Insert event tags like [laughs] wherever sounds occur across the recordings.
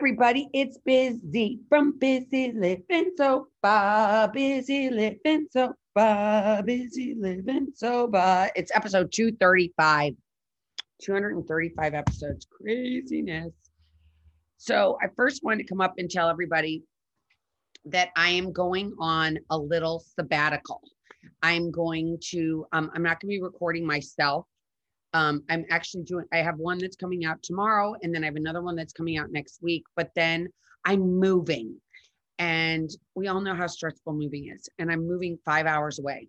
everybody. It's busy from busy living so far, busy living so far, busy living sober. It's episode 235. 235 episodes. Craziness. So I first wanted to come up and tell everybody that I am going on a little sabbatical. I'm going to, um, I'm not going to be recording myself um, I'm actually doing, I have one that's coming out tomorrow, and then I have another one that's coming out next week. But then I'm moving, and we all know how stressful moving is. And I'm moving five hours away.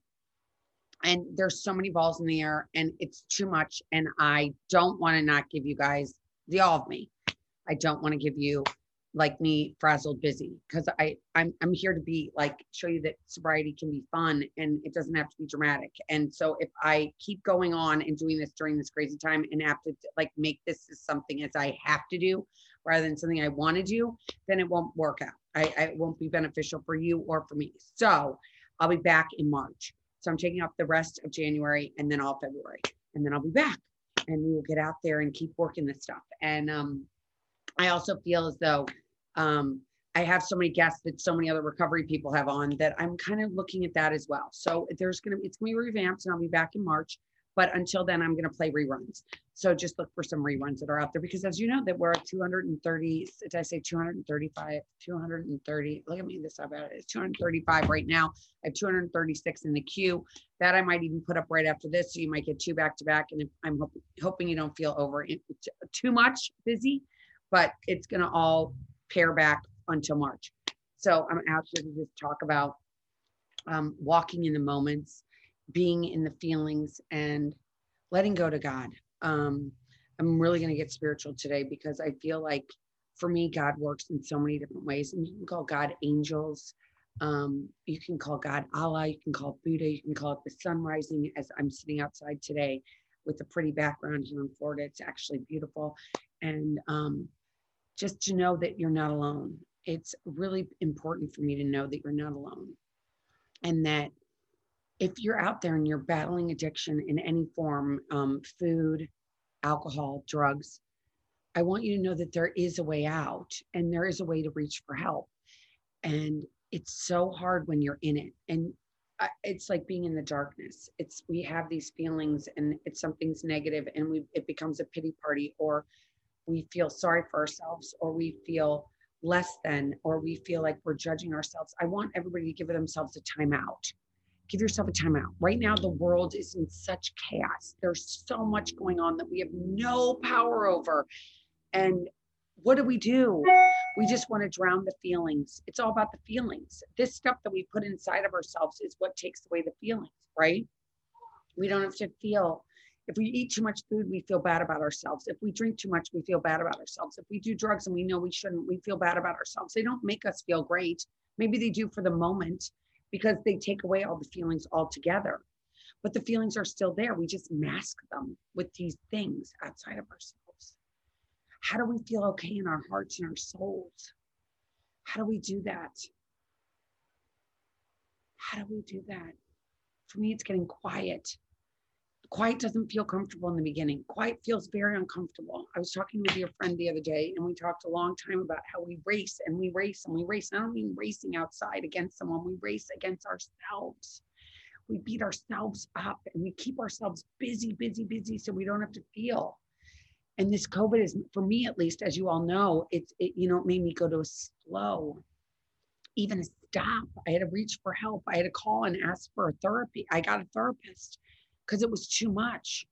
And there's so many balls in the air, and it's too much. And I don't want to not give you guys the all of me. I don't want to give you like me frazzled busy because I I'm I'm here to be like show you that sobriety can be fun and it doesn't have to be dramatic. And so if I keep going on and doing this during this crazy time and have to like make this as something as I have to do rather than something I want to do, then it won't work out. I, I won't be beneficial for you or for me. So I'll be back in March. So I'm taking off the rest of January and then all February. And then I'll be back and we will get out there and keep working this stuff. And um I also feel as though um, I have so many guests that so many other recovery people have on that I'm kind of looking at that as well. So there's gonna it's gonna be revamped and I'll be back in March. But until then, I'm gonna play reruns. So just look for some reruns that are out there because as you know, that we're at 230. Did I say 235? 230. Look at me, this about it. It's 235 right now. I have 236 in the queue. That I might even put up right after this, so you might get two back to back. And I'm hoping hoping you don't feel over too much busy, but it's gonna all pare back until March. So I'm out here to just talk about um, walking in the moments, being in the feelings, and letting go to God. Um, I'm really going to get spiritual today because I feel like for me, God works in so many different ways. And you can call God angels. Um, you can call God Allah. You can call Buddha. You can call it the sun rising as I'm sitting outside today with a pretty background here in Florida. It's actually beautiful. And um, just to know that you're not alone. It's really important for me to know that you're not alone. And that if you're out there and you're battling addiction in any form um, food, alcohol, drugs I want you to know that there is a way out and there is a way to reach for help. And it's so hard when you're in it. And it's like being in the darkness. It's we have these feelings and it's something's negative and we it becomes a pity party or we feel sorry for ourselves or we feel less than or we feel like we're judging ourselves. I want everybody to give themselves a timeout. Give yourself a timeout. Right now, the world is in such chaos. There's so much going on that we have no power over. And what do we do? We just want to drown the feelings. It's all about the feelings. This stuff that we put inside of ourselves is what takes away the feelings, right? We don't have to feel if we eat too much food, we feel bad about ourselves. If we drink too much, we feel bad about ourselves. If we do drugs and we know we shouldn't, we feel bad about ourselves. They don't make us feel great. Maybe they do for the moment because they take away all the feelings altogether. But the feelings are still there. We just mask them with these things outside of ourselves. How do we feel okay in our hearts and our souls? How do we do that? How do we do that? For me, it's getting quiet quiet doesn't feel comfortable in the beginning. Quiet feels very uncomfortable. I was talking with your friend the other day, and we talked a long time about how we race and we race and we race. I don't mean racing outside against someone, we race against ourselves. We beat ourselves up and we keep ourselves busy, busy, busy so we don't have to feel. And this COVID is, for me at least, as you all know, it, you know, it made me go to a slow, even a stop. I had to reach for help. I had to call and ask for a therapy. I got a therapist because it was too much.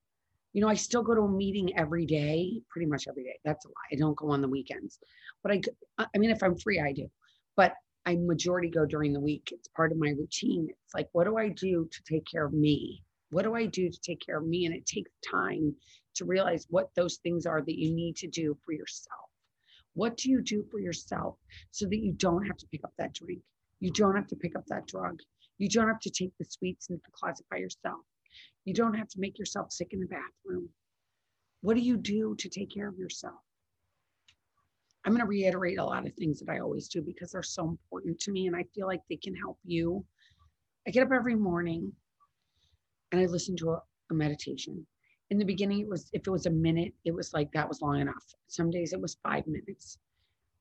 You know, I still go to a meeting every day, pretty much every day. That's a lie. I don't go on the weekends, but I, I mean, if I'm free, I do. But I majority go during the week. It's part of my routine. It's like, what do I do to take care of me? What do I do to take care of me? And it takes time to realize what those things are that you need to do for yourself. What do you do for yourself so that you don't have to pick up that drink? You don't have to pick up that drug. You don't have to take the sweets into the closet by yourself. You don't have to make yourself sick in the bathroom. What do you do to take care of yourself? I'm going to reiterate a lot of things that I always do because they're so important to me and I feel like they can help you. I get up every morning and I listen to a, a meditation. In the beginning, it was if it was a minute, it was like that was long enough. Some days it was five minutes.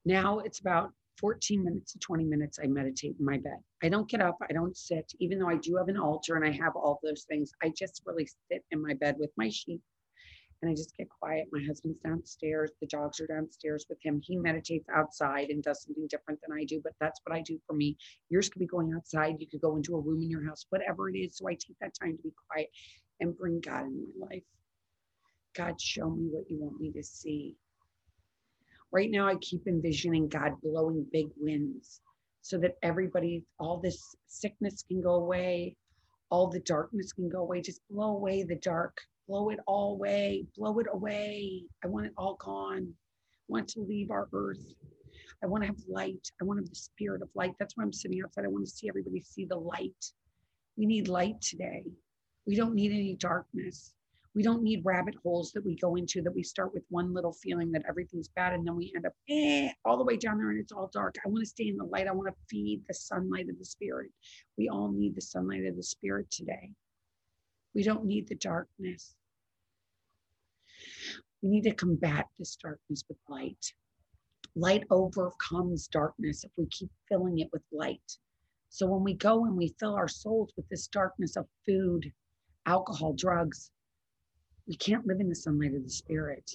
Now it's about 14 minutes to 20 minutes. I meditate in my bed. I don't get up. I don't sit, even though I do have an altar and I have all those things. I just really sit in my bed with my sheep and I just get quiet. My husband's downstairs. The dogs are downstairs with him. He meditates outside and does something different than I do, but that's what I do for me. Yours could be going outside. You could go into a room in your house, whatever it is. So I take that time to be quiet and bring God in my life. God, show me what you want me to see. Right now, I keep envisioning God blowing big winds so that everybody, all this sickness can go away, all the darkness can go away. Just blow away the dark blow it all away, blow it away. I want it all gone. I want to leave our earth. I want to have light. I want to have the spirit of light. That's why I'm sitting outside. I want to see everybody see the light. We need light today. We don't need any darkness. We don't need rabbit holes that we go into that we start with one little feeling that everything's bad and then we end up eh, all the way down there and it's all dark. I want to stay in the light. I want to feed the sunlight of the spirit. We all need the sunlight of the spirit today. We don't need the darkness. We need to combat this darkness with light. Light overcomes darkness if we keep filling it with light. So when we go and we fill our souls with this darkness of food, alcohol, drugs, we can't live in the sunlight of the spirit.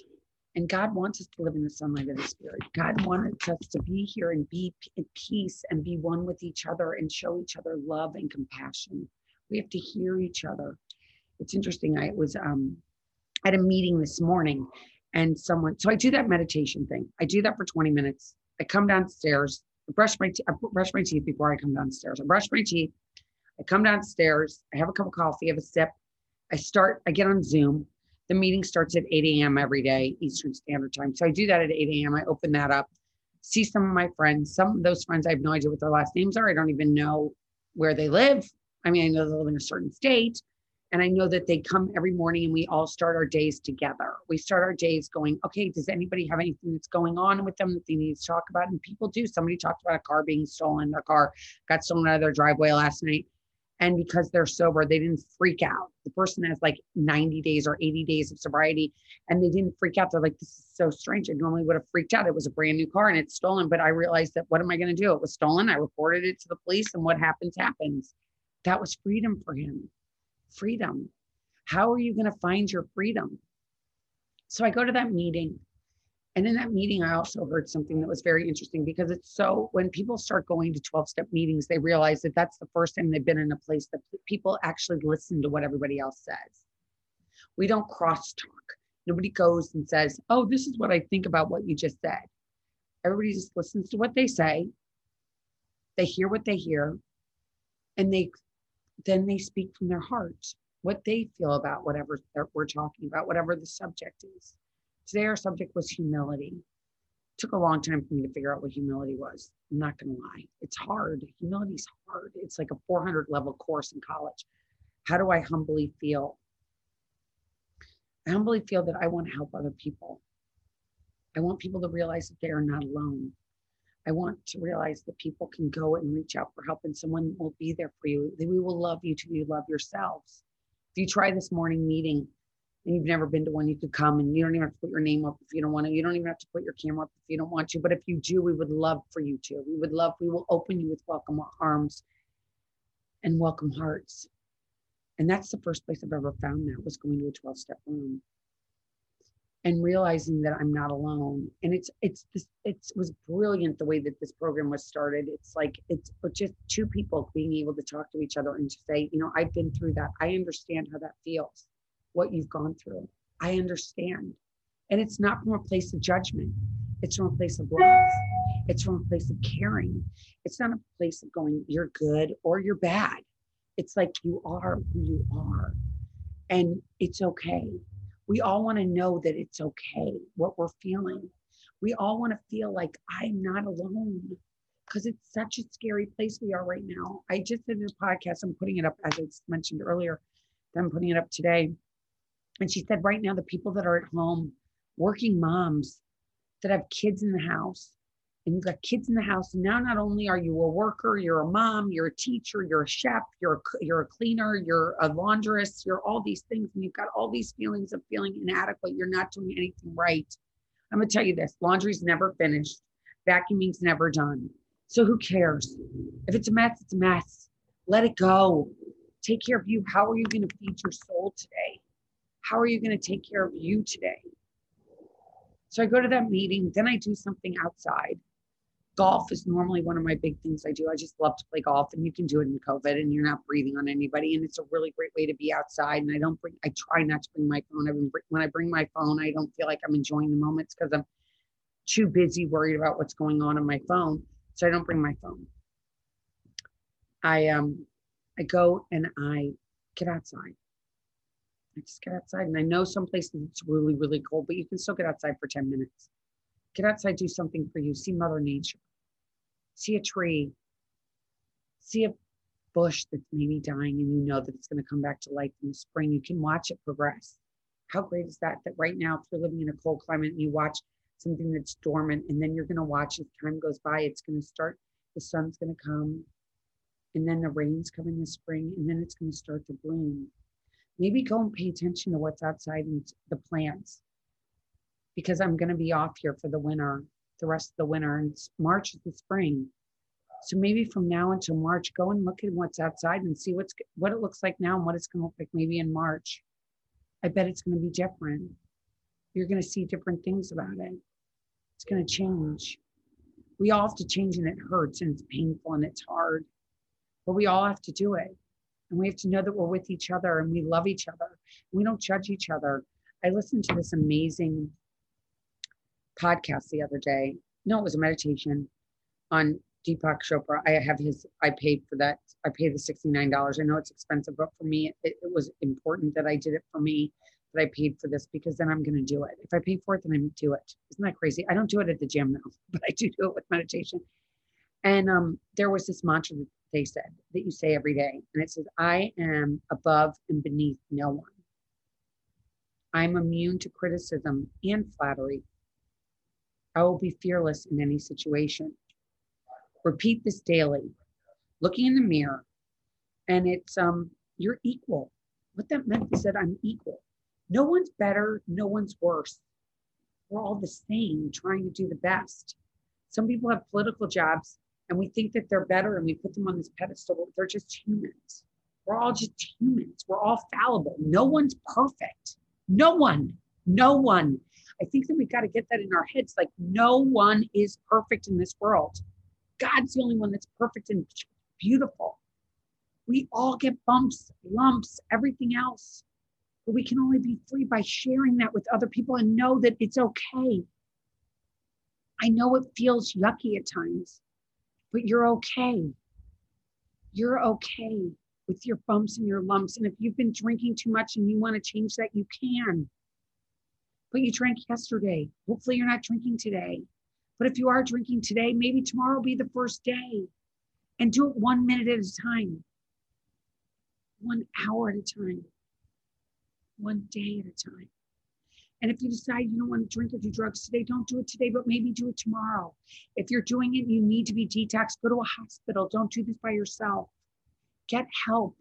And God wants us to live in the sunlight of the spirit. God wanted us to be here and be in peace and be one with each other and show each other love and compassion. We have to hear each other. It's interesting. I was um, at a meeting this morning and someone, so I do that meditation thing. I do that for 20 minutes. I come downstairs, I brush my, te- I brush my teeth before I come downstairs. I brush my teeth. I come downstairs. I have a cup of coffee, I have a sip. I start, I get on Zoom. The meeting starts at 8 a.m. every day, Eastern Standard Time. So I do that at 8 a.m. I open that up, see some of my friends. Some of those friends, I have no idea what their last names are. I don't even know where they live. I mean, I know they live in a certain state. And I know that they come every morning and we all start our days together. We start our days going, okay, does anybody have anything that's going on with them that they need to talk about? And people do. Somebody talked about a car being stolen. Their car got stolen out of their driveway last night. And because they're sober, they didn't freak out. The person has like 90 days or 80 days of sobriety and they didn't freak out. They're like, this is so strange. I normally would have freaked out. It was a brand new car and it's stolen. But I realized that what am I going to do? It was stolen. I reported it to the police and what happens, happens. That was freedom for him freedom. How are you going to find your freedom? So I go to that meeting. And in that meeting, I also heard something that was very interesting because it's so when people start going to 12 step meetings, they realize that that's the first time they've been in a place that people actually listen to what everybody else says. We don't cross talk. Nobody goes and says, Oh, this is what I think about what you just said. Everybody just listens to what they say, they hear what they hear, and they then they speak from their heart what they feel about whatever we're talking about, whatever the subject is. Today, our subject was humility. It took a long time for me to figure out what humility was. I'm not going to lie. It's hard. Humility is hard. It's like a 400 level course in college. How do I humbly feel? I humbly feel that I want to help other people. I want people to realize that they are not alone. I want to realize that people can go and reach out for help and someone will be there for you. We will love you till you love yourselves. If you try this morning meeting and you've never been to one, you could come and you don't even have to put your name up if you don't want to. You don't even have to put your camera up if you don't want to. But if you do, we would love for you to. We would love, we will open you with welcome arms and welcome hearts. And that's the first place I've ever found that was going to a 12 step room and realizing that I'm not alone. And it's it's this it was brilliant the way that this program was started. It's like it's just two people being able to talk to each other and to say, you know, I've been through that. I understand how that feels, what you've gone through. I understand. And it's not from a place of judgment. It's from a place of love. It's from a place of caring. It's not a place of going, you're good or you're bad. It's like you are who you are. And it's okay we all want to know that it's okay what we're feeling. We all want to feel like I'm not alone because it's such a scary place we are right now. I just did a podcast, I'm putting it up as I mentioned earlier, I'm putting it up today. And she said, right now, the people that are at home, working moms that have kids in the house, and you've got kids in the house. Now, not only are you a worker, you're a mom, you're a teacher, you're a chef, you're a, you're a cleaner, you're a laundress, you're all these things, and you've got all these feelings of feeling inadequate. You're not doing anything right. I'm gonna tell you this: laundry's never finished. Vacuuming's never done. So who cares? If it's a mess, it's a mess. Let it go. Take care of you. How are you going to feed your soul today? How are you going to take care of you today? So I go to that meeting, then I do something outside. Golf is normally one of my big things I do. I just love to play golf, and you can do it in COVID, and you're not breathing on anybody, and it's a really great way to be outside. And I don't bring, I try not to bring my phone. I when I bring my phone, I don't feel like I'm enjoying the moments because I'm too busy worried about what's going on on my phone. So I don't bring my phone. I um I go and I get outside. I just get outside. And I know some places it's really, really cold, but you can still get outside for 10 minutes. Get outside, do something for you. See Mother Nature. See a tree. See a bush that's maybe dying and you know that it's going to come back to life in the spring. You can watch it progress. How great is that? That right now, if you're living in a cold climate and you watch something that's dormant and then you're going to watch as time goes by, it's going to start, the sun's going to come, and then the rains come in the spring, and then it's going to start to bloom. Maybe go and pay attention to what's outside in the plants because I'm going to be off here for the winter, the rest of the winter, and March is the spring. So maybe from now until March, go and look at what's outside and see what's what it looks like now and what it's going to look like maybe in March. I bet it's going to be different. You're going to see different things about it. It's going to change. We all have to change and it hurts and it's painful and it's hard but we all have to do it. And we have to know that we're with each other and we love each other. We don't judge each other. I listened to this amazing podcast the other day. No, it was a meditation on Deepak Chopra. I have his, I paid for that. I paid the $69. I know it's expensive, but for me, it, it was important that I did it for me, that I paid for this because then I'm going to do it. If I pay for it, then I do it. Isn't that crazy? I don't do it at the gym now, [laughs] but I do do it with meditation. And um, there was this mantra they said that you say every day. And it says, I am above and beneath no one. I'm immune to criticism and flattery. I will be fearless in any situation. Repeat this daily, looking in the mirror, and it's um you're equal. What that meant is that I'm equal. No one's better, no one's worse. We're all the same, trying to do the best. Some people have political jobs and we think that they're better and we put them on this pedestal, but they're just humans. We're all just humans. We're all fallible. No one's perfect. No one. No one. I think that we've got to get that in our heads. Like, no one is perfect in this world. God's the only one that's perfect and beautiful. We all get bumps, lumps, everything else. But we can only be free by sharing that with other people and know that it's okay. I know it feels yucky at times but you're okay. You're okay with your bumps and your lumps. And if you've been drinking too much and you want to change that, you can. But you drank yesterday. Hopefully, you're not drinking today. But if you are drinking today, maybe tomorrow will be the first day. And do it one minute at a time, one hour at a time, one day at a time. And if you decide you don't want to drink or do drugs today, don't do it today, but maybe do it tomorrow. If you're doing it, you need to be detoxed, go to a hospital. Don't do this by yourself. Get help,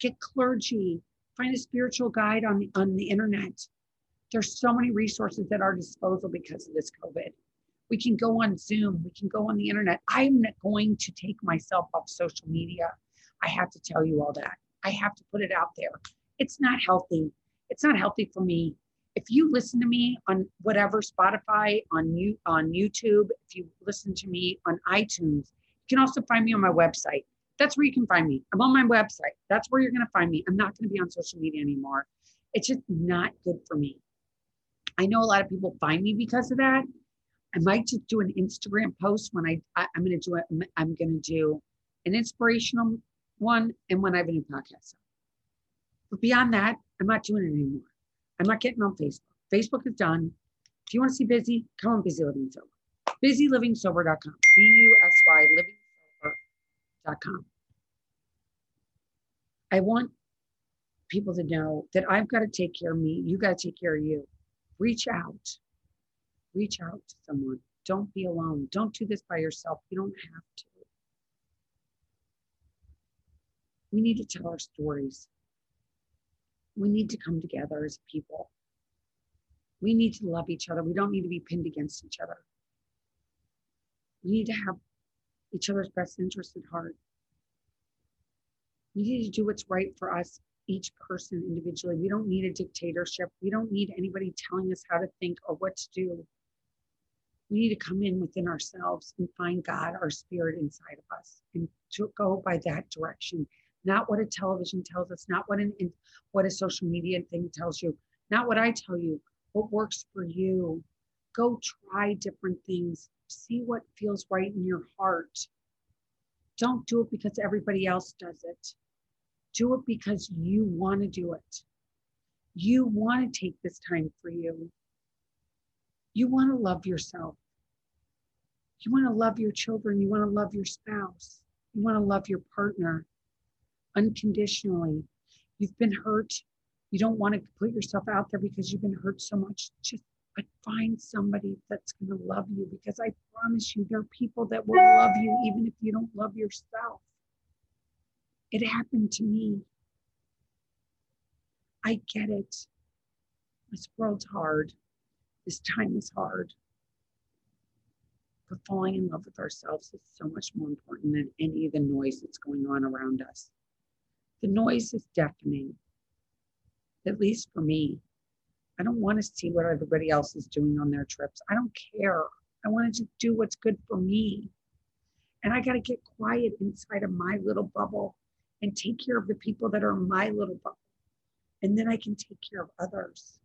get clergy, find a spiritual guide on, on the internet. There's so many resources at our disposal because of this COVID. We can go on Zoom, we can go on the internet. I'm not going to take myself off social media. I have to tell you all that. I have to put it out there. It's not healthy. It's not healthy for me if you listen to me on whatever Spotify, on you on YouTube, if you listen to me on iTunes, you can also find me on my website. That's where you can find me. I'm on my website. That's where you're going to find me. I'm not going to be on social media anymore. It's just not good for me. I know a lot of people find me because of that. I might just do an Instagram post when I, I am going to do it. I'm going to do an inspirational one and when I have a new podcast. But beyond that, I'm not doing it anymore. I'm not getting on Facebook. Facebook is done. If you want to see busy, come on Busy Living Sober. BusyLivingSober.com. B-U-S-Y livingsober.com. I want people to know that I've got to take care of me. You got to take care of you. Reach out. Reach out to someone. Don't be alone. Don't do this by yourself. You don't have to. We need to tell our stories we need to come together as people. We need to love each other. We don't need to be pinned against each other. We need to have each other's best interest at heart. We need to do what's right for us, each person individually. We don't need a dictatorship. We don't need anybody telling us how to think or what to do. We need to come in within ourselves and find God, our spirit inside of us, and to go by that direction. Not what a television tells us, not what an what a social media thing tells you, not what I tell you. What works for you? Go try different things. See what feels right in your heart. Don't do it because everybody else does it. Do it because you want to do it. You want to take this time for you. You want to love yourself. You want to love your children. You want to love your spouse. You want to love your partner unconditionally. You've been hurt. You don't want to put yourself out there because you've been hurt so much. Just but find somebody that's going to love you because I promise you, there are people that will love you even if you don't love yourself. It happened to me. I get it. This world's hard. This time is hard. But falling in love with ourselves is so much more important than any of the noise that's going on around us. The noise is deafening, at least for me. I don't want to see what everybody else is doing on their trips. I don't care. I want to do what's good for me. And I got to get quiet inside of my little bubble and take care of the people that are in my little bubble. And then I can take care of others.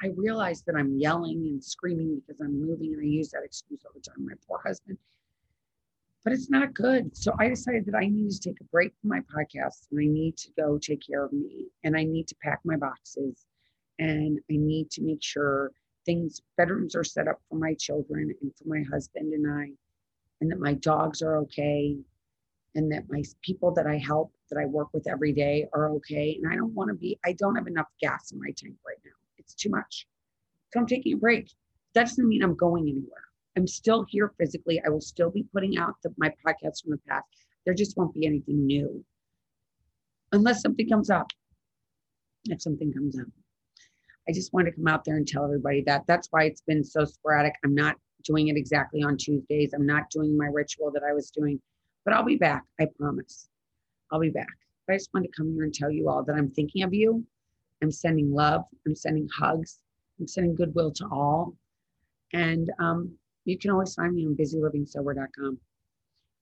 I realize that I'm yelling and screaming because I'm moving, and I use that excuse all the time. My poor husband. But it's not good. So I decided that I need to take a break from my podcast and I need to go take care of me and I need to pack my boxes and I need to make sure things, bedrooms are set up for my children and for my husband and I, and that my dogs are okay, and that my people that I help, that I work with every day are okay. And I don't want to be, I don't have enough gas in my tank right now. It's too much. So I'm taking a break. That doesn't mean I'm going anywhere. I'm still here physically. I will still be putting out the, my podcasts from the past. There just won't be anything new unless something comes up. If something comes up. I just want to come out there and tell everybody that. That's why it's been so sporadic. I'm not doing it exactly on Tuesdays. I'm not doing my ritual that I was doing, but I'll be back. I promise. I'll be back. But I just wanted to come here and tell you all that I'm thinking of you. I'm sending love. I'm sending hugs. I'm sending goodwill to all. And um, you can always find me on busylivingsober.com.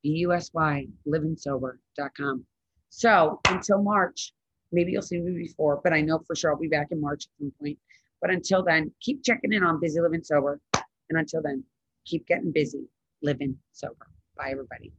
B U S Y, livingsober.com. So until March, Maybe you'll see me before, but I know for sure I'll be back in March at some point. But until then, keep checking in on Busy Living Sober. And until then, keep getting busy, living sober. Bye, everybody.